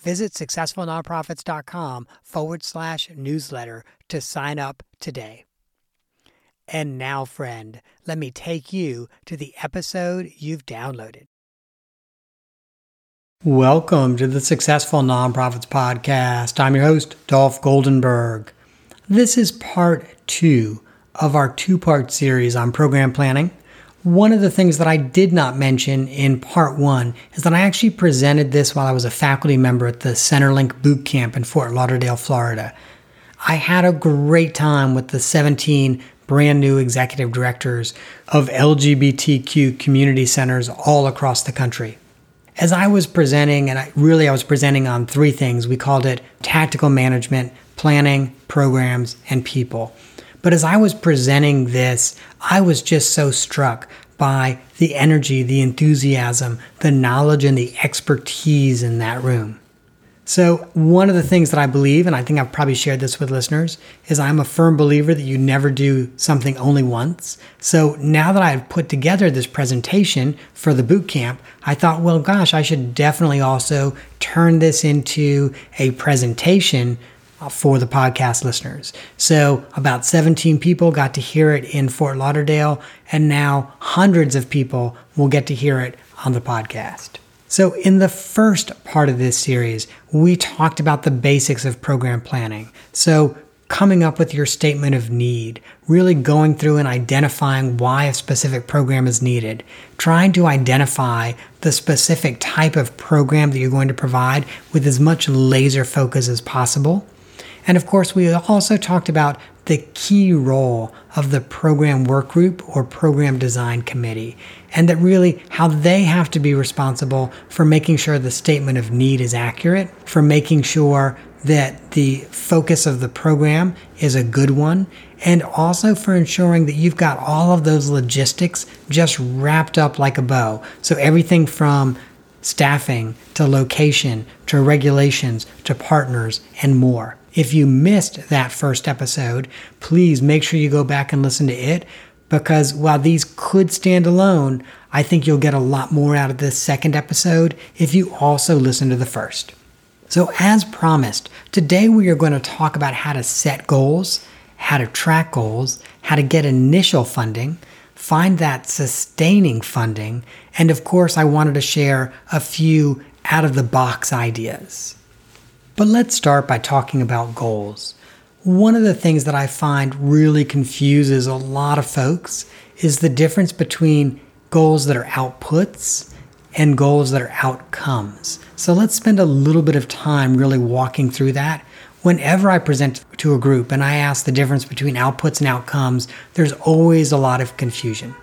Visit successfulnonprofits.com forward slash newsletter to sign up today. And now, friend, let me take you to the episode you've downloaded. Welcome to the Successful Nonprofits Podcast. I'm your host, Dolph Goldenberg. This is part two of our two part series on program planning one of the things that I did not mention in part one is that I actually presented this while I was a faculty member at the Centerlink Boot Camp in Fort Lauderdale, Florida. I had a great time with the 17 brand new executive directors of LGBTQ community centers all across the country. As I was presenting, and I, really I was presenting on three things, we called it tactical management, planning, programs, and people. But as I was presenting this, I was just so struck by the energy, the enthusiasm, the knowledge, and the expertise in that room. So, one of the things that I believe, and I think I've probably shared this with listeners, is I'm a firm believer that you never do something only once. So, now that I've put together this presentation for the boot camp, I thought, well, gosh, I should definitely also turn this into a presentation Uh, for the podcast listeners. So, about 17 people got to hear it in Fort Lauderdale, and now hundreds of people will get to hear it on the podcast. So, in the first part of this series, we talked about the basics of program planning. So, coming up with your statement of need, really going through and identifying why a specific program is needed, trying to identify the specific type of program that you're going to provide with as much laser focus as possible and of course, we also talked about the key role of the program work group or program design committee, and that really how they have to be responsible for making sure the statement of need is accurate, for making sure that the focus of the program is a good one, and also for ensuring that you've got all of those logistics just wrapped up like a bow. So everything from staffing to location to regulations to partners and more. If you missed that first episode, please make sure you go back and listen to it because while these could stand alone, I think you'll get a lot more out of this second episode if you also listen to the first. So, as promised, today we are going to talk about how to set goals, how to track goals, how to get initial funding, find that sustaining funding, and of course, I wanted to share a few out of the box ideas. But let's start by talking about goals. One of the things that I find really confuses a lot of folks is the difference between goals that are outputs and goals that are outcomes. So let's spend a little bit of time really walking through that. Whenever I present to a group and I ask the difference between outputs and outcomes, there's always a lot of confusion.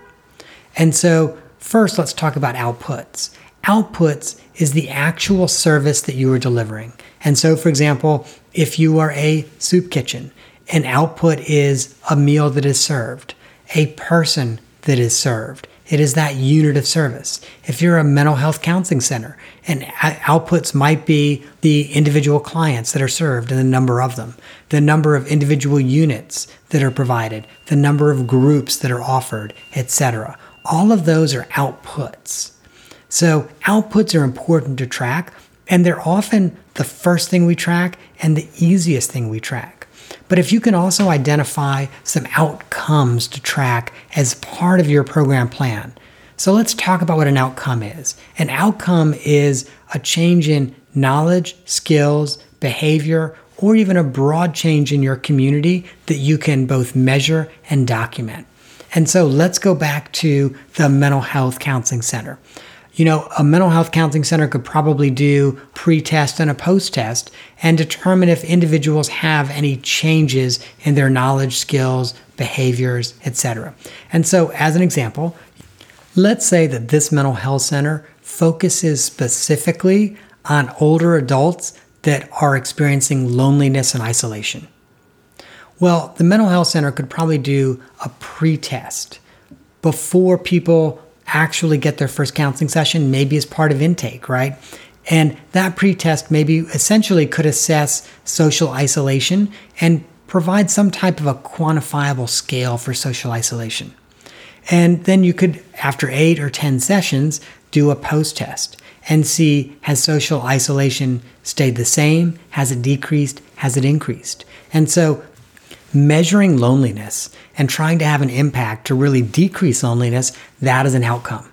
And so, first, let's talk about outputs. Outputs is the actual service that you are delivering. And so, for example, if you are a soup kitchen, an output is a meal that is served, a person that is served. It is that unit of service. If you're a mental health counseling center, and outputs might be the individual clients that are served and the number of them, the number of individual units that are provided, the number of groups that are offered, etc. all of those are outputs. So, outputs are important to track, and they're often the first thing we track and the easiest thing we track. But if you can also identify some outcomes to track as part of your program plan. So let's talk about what an outcome is. An outcome is a change in knowledge, skills, behavior, or even a broad change in your community that you can both measure and document. And so let's go back to the mental health counseling center. You know, a mental health counseling center could probably do pre test and a post test and determine if individuals have any changes in their knowledge, skills, behaviors, etc. And so, as an example, let's say that this mental health center focuses specifically on older adults that are experiencing loneliness and isolation. Well, the mental health center could probably do a pre test before people actually get their first counseling session, maybe as part of intake, right? And that pretest maybe essentially could assess social isolation and provide some type of a quantifiable scale for social isolation. And then you could, after eight or 10 sessions, do a post test and see has social isolation stayed the same? Has it decreased? Has it increased? And so measuring loneliness and trying to have an impact to really decrease loneliness, that is an outcome.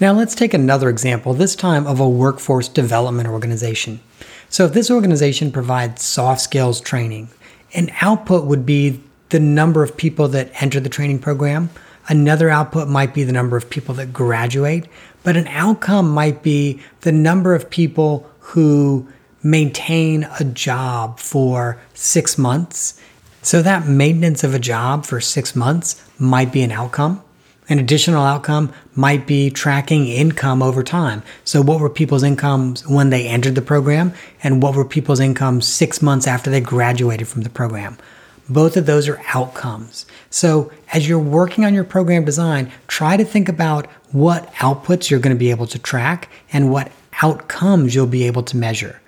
Now, let's take another example, this time of a workforce development organization. So, if this organization provides soft skills training, an output would be the number of people that enter the training program. Another output might be the number of people that graduate, but an outcome might be the number of people who maintain a job for six months so that maintenance of a job for six months might be an outcome. An additional outcome might be tracking income over time. So, what were people's incomes when they entered the program, and what were people's incomes six months after they graduated from the program? Both of those are outcomes. So, as you're working on your program design, try to think about what outputs you're going to be able to track and what outcomes you'll be able to measure.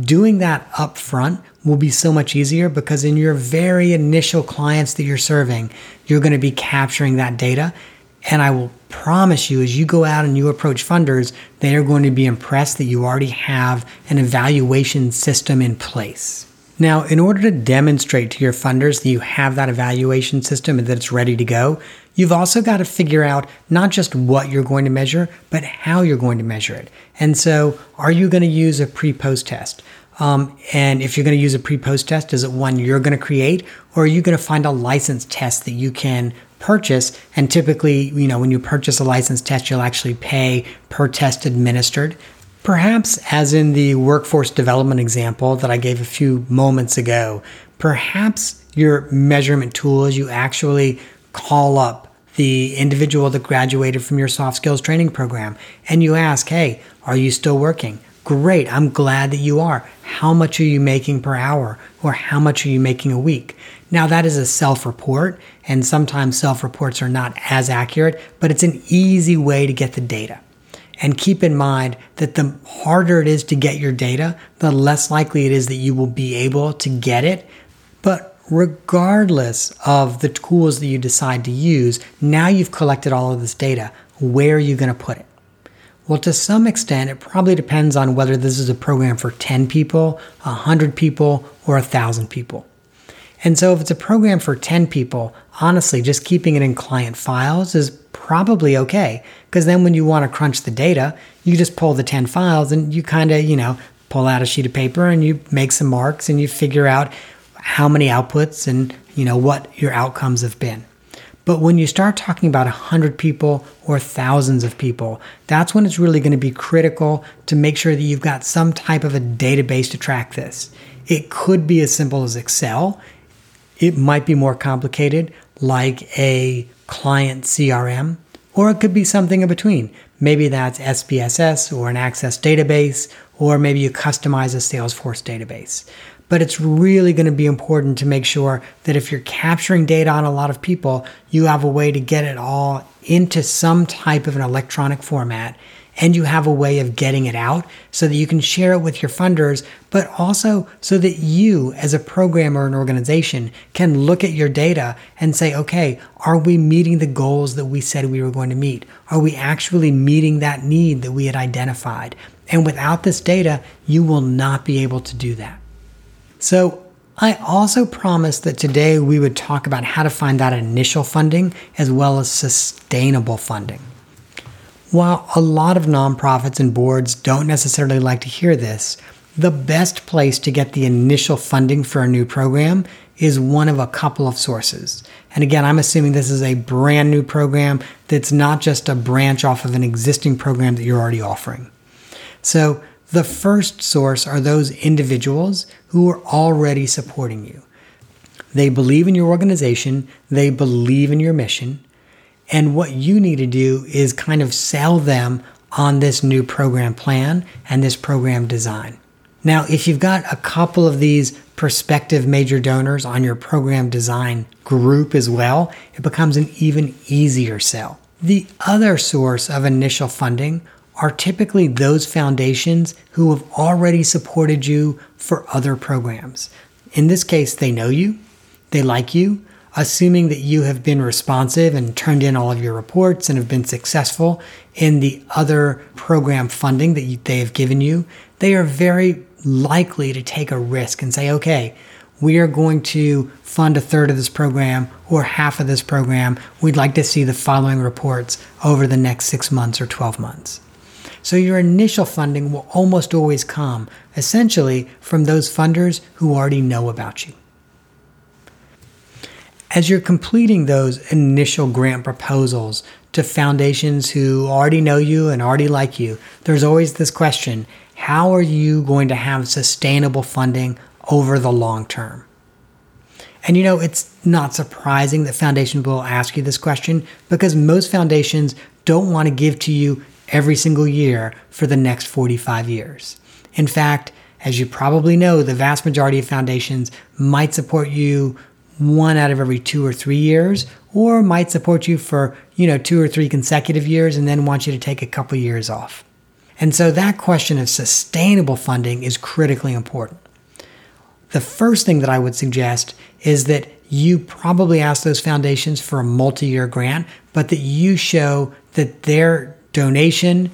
Doing that up front will be so much easier because in your very initial clients that you're serving, you're going to be capturing that data. And I will promise you, as you go out and you approach funders, they are going to be impressed that you already have an evaluation system in place. Now, in order to demonstrate to your funders that you have that evaluation system and that it's ready to go, you've also got to figure out not just what you're going to measure, but how you're going to measure it. And so, are you going to use a pre post test? Um, and if you're going to use a pre post test, is it one you're going to create, or are you going to find a license test that you can purchase? And typically, you know, when you purchase a license test, you'll actually pay per test administered. Perhaps, as in the workforce development example that I gave a few moments ago, perhaps your measurement tool is you actually call up the individual that graduated from your soft skills training program and you ask, hey, are you still working? Great, I'm glad that you are. How much are you making per hour? Or how much are you making a week? Now, that is a self report, and sometimes self reports are not as accurate, but it's an easy way to get the data. And keep in mind that the harder it is to get your data, the less likely it is that you will be able to get it. But regardless of the tools that you decide to use, now you've collected all of this data. Where are you going to put it? Well, to some extent, it probably depends on whether this is a program for 10 people, 100 people, or 1,000 people. And so, if it's a program for 10 people, honestly, just keeping it in client files is probably okay. Because then, when you want to crunch the data, you just pull the 10 files and you kind of, you know, pull out a sheet of paper and you make some marks and you figure out how many outputs and, you know, what your outcomes have been. But when you start talking about 100 people or thousands of people, that's when it's really going to be critical to make sure that you've got some type of a database to track this. It could be as simple as Excel, it might be more complicated, like a client CRM, or it could be something in between. Maybe that's SPSS or an Access database, or maybe you customize a Salesforce database. But it's really going to be important to make sure that if you're capturing data on a lot of people, you have a way to get it all into some type of an electronic format and you have a way of getting it out so that you can share it with your funders, but also so that you, as a program or an organization, can look at your data and say, okay, are we meeting the goals that we said we were going to meet? Are we actually meeting that need that we had identified? And without this data, you will not be able to do that. So, I also promised that today we would talk about how to find that initial funding as well as sustainable funding. While a lot of nonprofits and boards don't necessarily like to hear this, the best place to get the initial funding for a new program is one of a couple of sources. And again, I'm assuming this is a brand new program that's not just a branch off of an existing program that you're already offering. So, the first source are those individuals who are already supporting you. They believe in your organization, they believe in your mission, and what you need to do is kind of sell them on this new program plan and this program design. Now, if you've got a couple of these prospective major donors on your program design group as well, it becomes an even easier sell. The other source of initial funding are typically those foundations who have already supported you for other programs. In this case, they know you, they like you, assuming that you have been responsive and turned in all of your reports and have been successful in the other program funding that they have given you, they are very likely to take a risk and say, okay, we are going to fund a third of this program or half of this program. We'd like to see the following reports over the next six months or 12 months. So your initial funding will almost always come essentially from those funders who already know about you as you're completing those initial grant proposals to foundations who already know you and already like you, there's always this question how are you going to have sustainable funding over the long term? And you know, it's not surprising that foundations will ask you this question because most foundations don't want to give to you every single year for the next 45 years. In fact, as you probably know, the vast majority of foundations might support you one out of every two or three years, or might support you for, you know, two or three consecutive years and then want you to take a couple years off. And so that question of sustainable funding is critically important. The first thing that I would suggest is that you probably ask those foundations for a multi year grant, but that you show that their donation,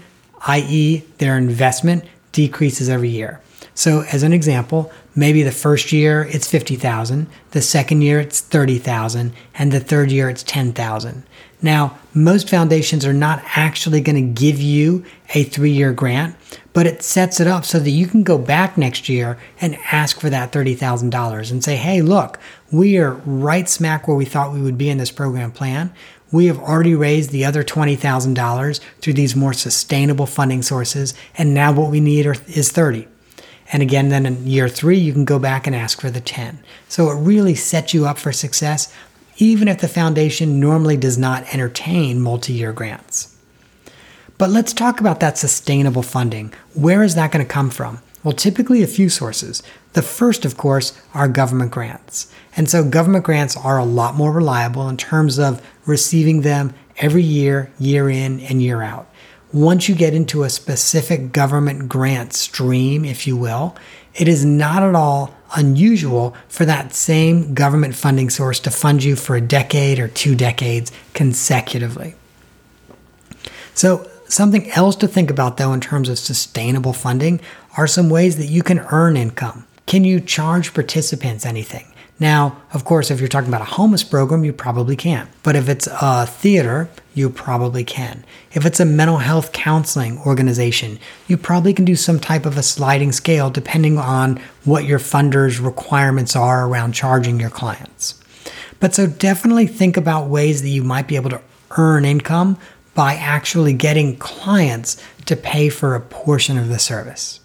i.e., their investment, decreases every year. So, as an example, maybe the first year it's 50,000, the second year it's 30,000, and the third year it's 10,000. Now, most foundations are not actually going to give you a three year grant, but it sets it up so that you can go back next year and ask for that $30,000 and say, hey, look, we are right smack where we thought we would be in this program plan. We have already raised the other $20,000 through these more sustainable funding sources, and now what we need is 30. And again, then in year three, you can go back and ask for the 10. So it really sets you up for success, even if the foundation normally does not entertain multi year grants. But let's talk about that sustainable funding. Where is that going to come from? Well, typically a few sources. The first, of course, are government grants. And so government grants are a lot more reliable in terms of receiving them every year, year in and year out once you get into a specific government grant stream, if you will, it is not at all unusual for that same government funding source to fund you for a decade or two decades consecutively. So, something else to think about though in terms of sustainable funding are some ways that you can earn income. Can you charge participants anything? Now, of course, if you're talking about a homeless program, you probably can't. But if it's a theater, you probably can. If it's a mental health counseling organization, you probably can do some type of a sliding scale depending on what your funder's requirements are around charging your clients. But so definitely think about ways that you might be able to earn income by actually getting clients to pay for a portion of the service.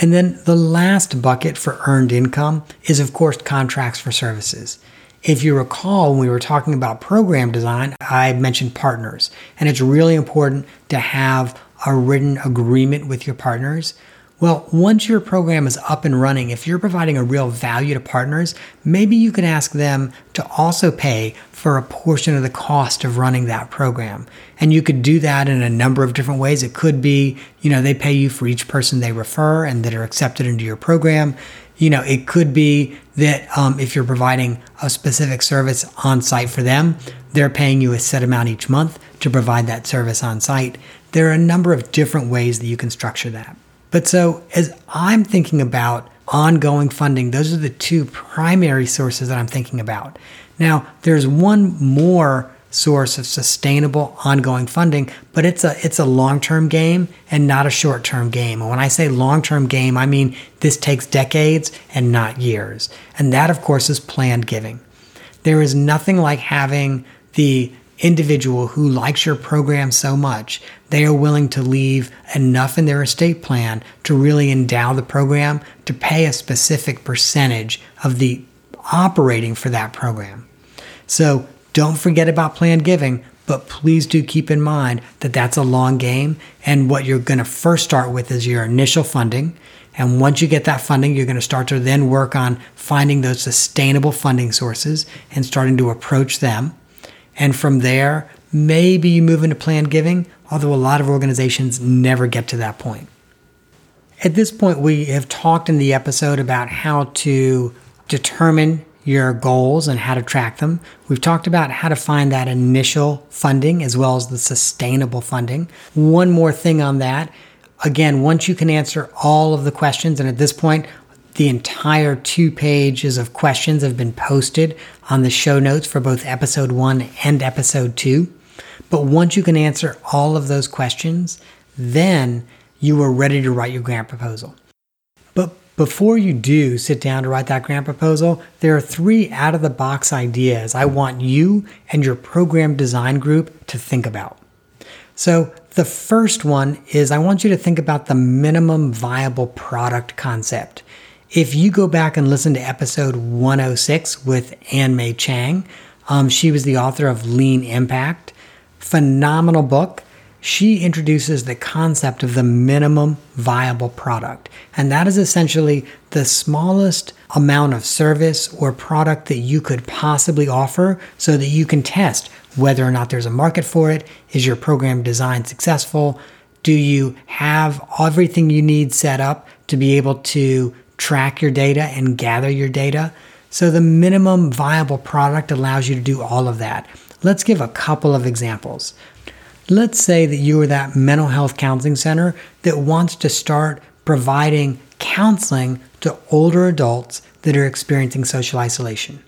And then the last bucket for earned income is, of course, contracts for services. If you recall, when we were talking about program design, I mentioned partners, and it's really important to have a written agreement with your partners. Well, once your program is up and running, if you're providing a real value to partners, maybe you can ask them to also pay for a portion of the cost of running that program. And you could do that in a number of different ways. It could be, you know, they pay you for each person they refer and that are accepted into your program. You know, it could be that um, if you're providing a specific service on site for them, they're paying you a set amount each month to provide that service on site. There are a number of different ways that you can structure that. But so as I'm thinking about ongoing funding, those are the two primary sources that I'm thinking about. Now, there's one more source of sustainable ongoing funding, but it's a it's a long-term game and not a short-term game. And when I say long-term game, I mean this takes decades and not years. And that of course is planned giving. There is nothing like having the individual who likes your program so much, they are willing to leave enough in their estate plan to really endow the program to pay a specific percentage of the operating for that program. So don't forget about planned giving, but please do keep in mind that that's a long game. And what you're going to first start with is your initial funding. And once you get that funding, you're going to start to then work on finding those sustainable funding sources and starting to approach them. And from there, maybe you move into planned giving, although a lot of organizations never get to that point. At this point, we have talked in the episode about how to determine your goals and how to track them. We've talked about how to find that initial funding as well as the sustainable funding. One more thing on that. Again, once you can answer all of the questions, and at this point, the entire two pages of questions have been posted on the show notes for both episode one and episode two. But once you can answer all of those questions, then you are ready to write your grant proposal. But before you do sit down to write that grant proposal, there are three out of the box ideas I want you and your program design group to think about. So, the first one is I want you to think about the minimum viable product concept. If you go back and listen to episode 106 with Ann Mei Chang, um, she was the author of Lean Impact. Phenomenal book. She introduces the concept of the minimum viable product. And that is essentially the smallest amount of service or product that you could possibly offer so that you can test whether or not there's a market for it. Is your program design successful? Do you have everything you need set up to be able to track your data and gather your data. So the minimum viable product allows you to do all of that. Let's give a couple of examples. Let's say that you are that mental health counseling center that wants to start providing counseling to older adults that are experiencing social isolation.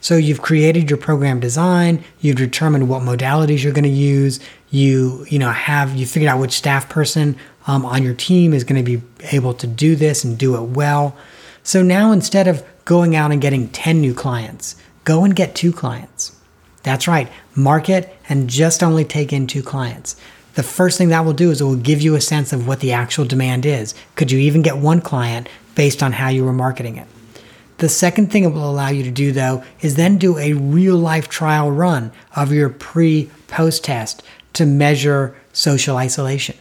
So you've created your program design, you've determined what modalities you're going to use, you you know have you figured out which staff person um, on your team is going to be able to do this and do it well. So now instead of going out and getting 10 new clients, go and get two clients. That's right, market and just only take in two clients. The first thing that will do is it will give you a sense of what the actual demand is. Could you even get one client based on how you were marketing it? The second thing it will allow you to do, though, is then do a real life trial run of your pre post test to measure social isolation.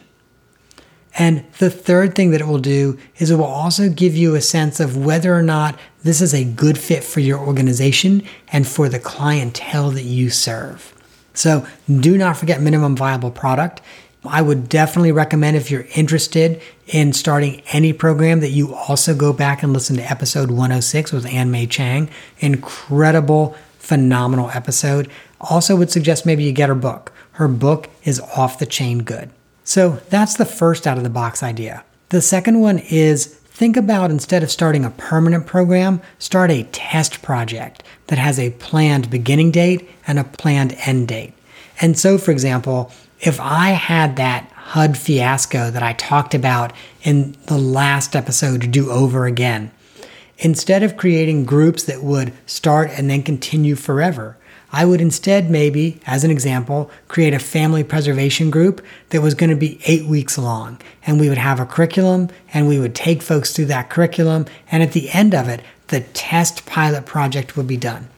And the third thing that it will do is it will also give you a sense of whether or not this is a good fit for your organization and for the clientele that you serve. So do not forget minimum viable product. I would definitely recommend if you're interested in starting any program that you also go back and listen to episode 106 with Ann Mei Chang. Incredible, phenomenal episode. Also would suggest maybe you get her book. Her book is off the chain good. So that's the first out of the box idea. The second one is think about instead of starting a permanent program, start a test project that has a planned beginning date and a planned end date. And so, for example, if I had that HUD fiasco that I talked about in the last episode to do over again, instead of creating groups that would start and then continue forever, I would instead, maybe, as an example, create a family preservation group that was going to be eight weeks long. And we would have a curriculum and we would take folks through that curriculum. And at the end of it, the test pilot project would be done.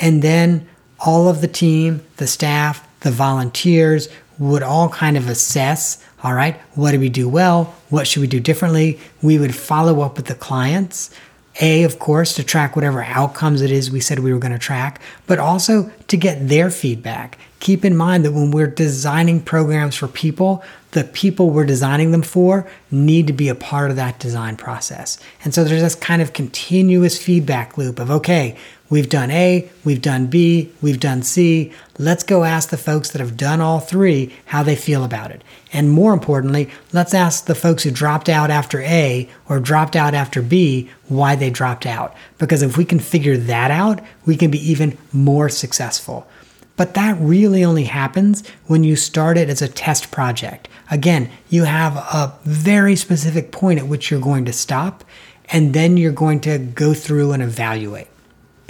And then all of the team, the staff, the volunteers would all kind of assess all right, what did we do well? What should we do differently? We would follow up with the clients a, of course, to track whatever outcomes it is we said we were going to track, but also to get their feedback. Keep in mind that when we're designing programs for people, the people we're designing them for need to be a part of that design process. And so there's this kind of continuous feedback loop of, okay, We've done A, we've done B, we've done C. Let's go ask the folks that have done all three how they feel about it. And more importantly, let's ask the folks who dropped out after A or dropped out after B why they dropped out. Because if we can figure that out, we can be even more successful. But that really only happens when you start it as a test project. Again, you have a very specific point at which you're going to stop, and then you're going to go through and evaluate.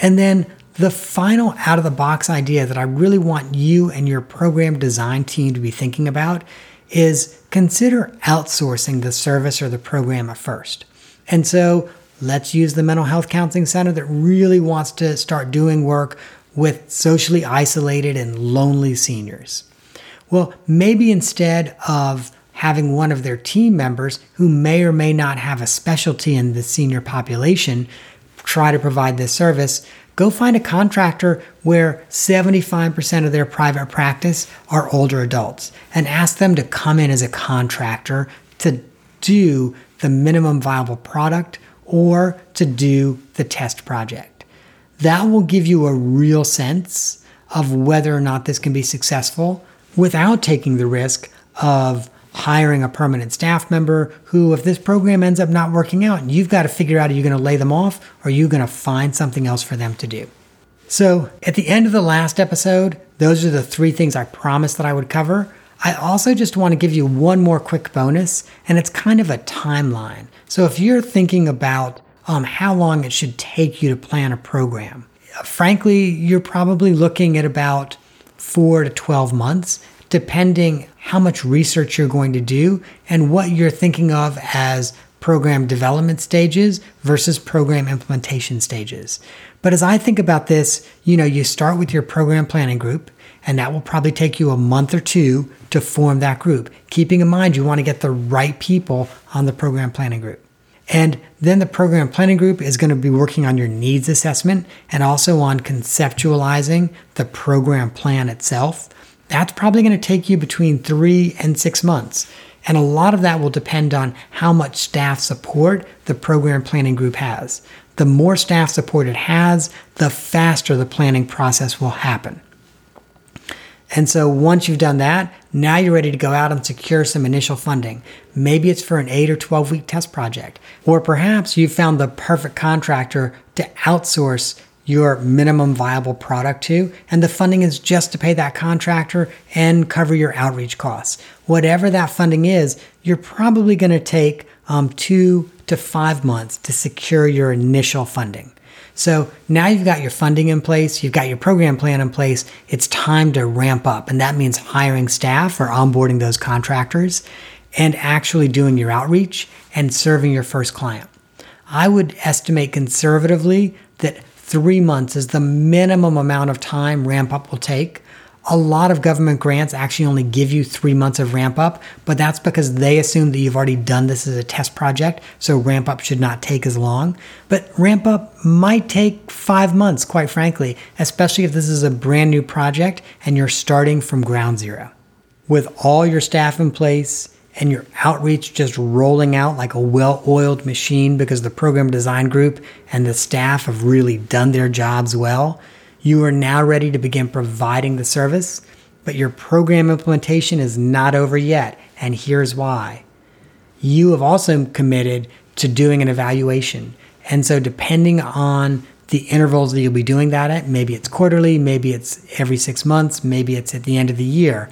And then the final out of the box idea that I really want you and your program design team to be thinking about is consider outsourcing the service or the program at first. And so let's use the mental health counseling center that really wants to start doing work with socially isolated and lonely seniors. Well, maybe instead of having one of their team members who may or may not have a specialty in the senior population try to provide this service, go find a contractor where 75% of their private practice are older adults and ask them to come in as a contractor to do the minimum viable product or to do the test project. That will give you a real sense of whether or not this can be successful without taking the risk of hiring a permanent staff member who, if this program ends up not working out, you've got to figure out are you going to lay them off or are you going to find something else for them to do? So, at the end of the last episode, those are the three things I promised that I would cover. I also just want to give you one more quick bonus, and it's kind of a timeline. So, if you're thinking about um, how long it should take you to plan a program, frankly, you're probably looking at about four to 12 months depending how much research you're going to do and what you're thinking of as program development stages versus program implementation stages. But as I think about this, you know, you start with your program planning group, and that will probably take you a month or two to form that group. Keeping in mind, you want to get the right people on the program planning group. And then the program planning group is going to be working on your needs assessment and also on conceptualizing the program plan itself that's probably going to take you between three and six months. And a lot of that will depend on how much staff support the program planning group has. The more staff support it has, the faster the planning process will happen. And so once you've done that, now you're ready to go out and secure some initial funding. Maybe it's for an 8 or 12 week test project. Or perhaps you've found the perfect contractor to outsource your minimum viable product to, and the funding is just to pay that contractor and cover your outreach costs. Whatever that funding is, you're probably going to take um, two to five months to secure your initial funding. So now you've got your funding in place, you've got your program plan in place, it's time to ramp up. And that means hiring staff or onboarding those contractors and actually doing your outreach and serving your first client. I would estimate conservatively that three months is the minimum amount of time ramp up will take. A lot of government grants actually only give you three months of ramp up, but that's because they assume that you've already done this as a test project, so ramp up should not take as long. But ramp up might take five months, quite frankly, especially if this is a brand new project and you're starting from ground zero. With all your staff in place, and your outreach just rolling out like a well oiled machine because the program design group and the staff have really done their jobs well, you are now ready to begin providing the service. But your program implementation is not over yet, and here's why. You have also committed to doing an evaluation. And so, depending on the intervals that you'll be doing that at, maybe it's quarterly, maybe it's every six months, maybe it's at the end of the year.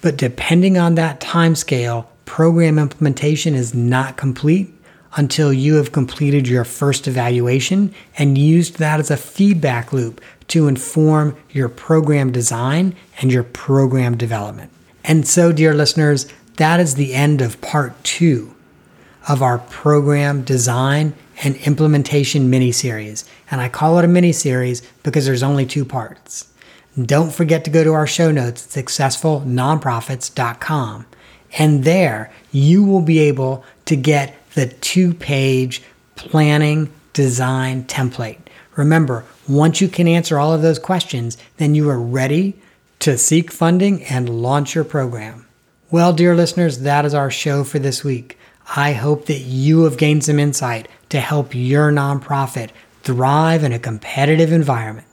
But depending on that time scale, program implementation is not complete until you have completed your first evaluation and used that as a feedback loop to inform your program design and your program development. And so, dear listeners, that is the end of part two of our program design and implementation mini series. And I call it a mini series because there's only two parts. don't forget to go to our show notes at successfulnonprofits.com. And there you will be able to get the two page planning design template. Remember, once you can answer all of those questions, then you are ready to seek funding and launch your program. Well, dear listeners, that is our show for this week. I hope that you have gained some insight to help your nonprofit thrive in a competitive environment.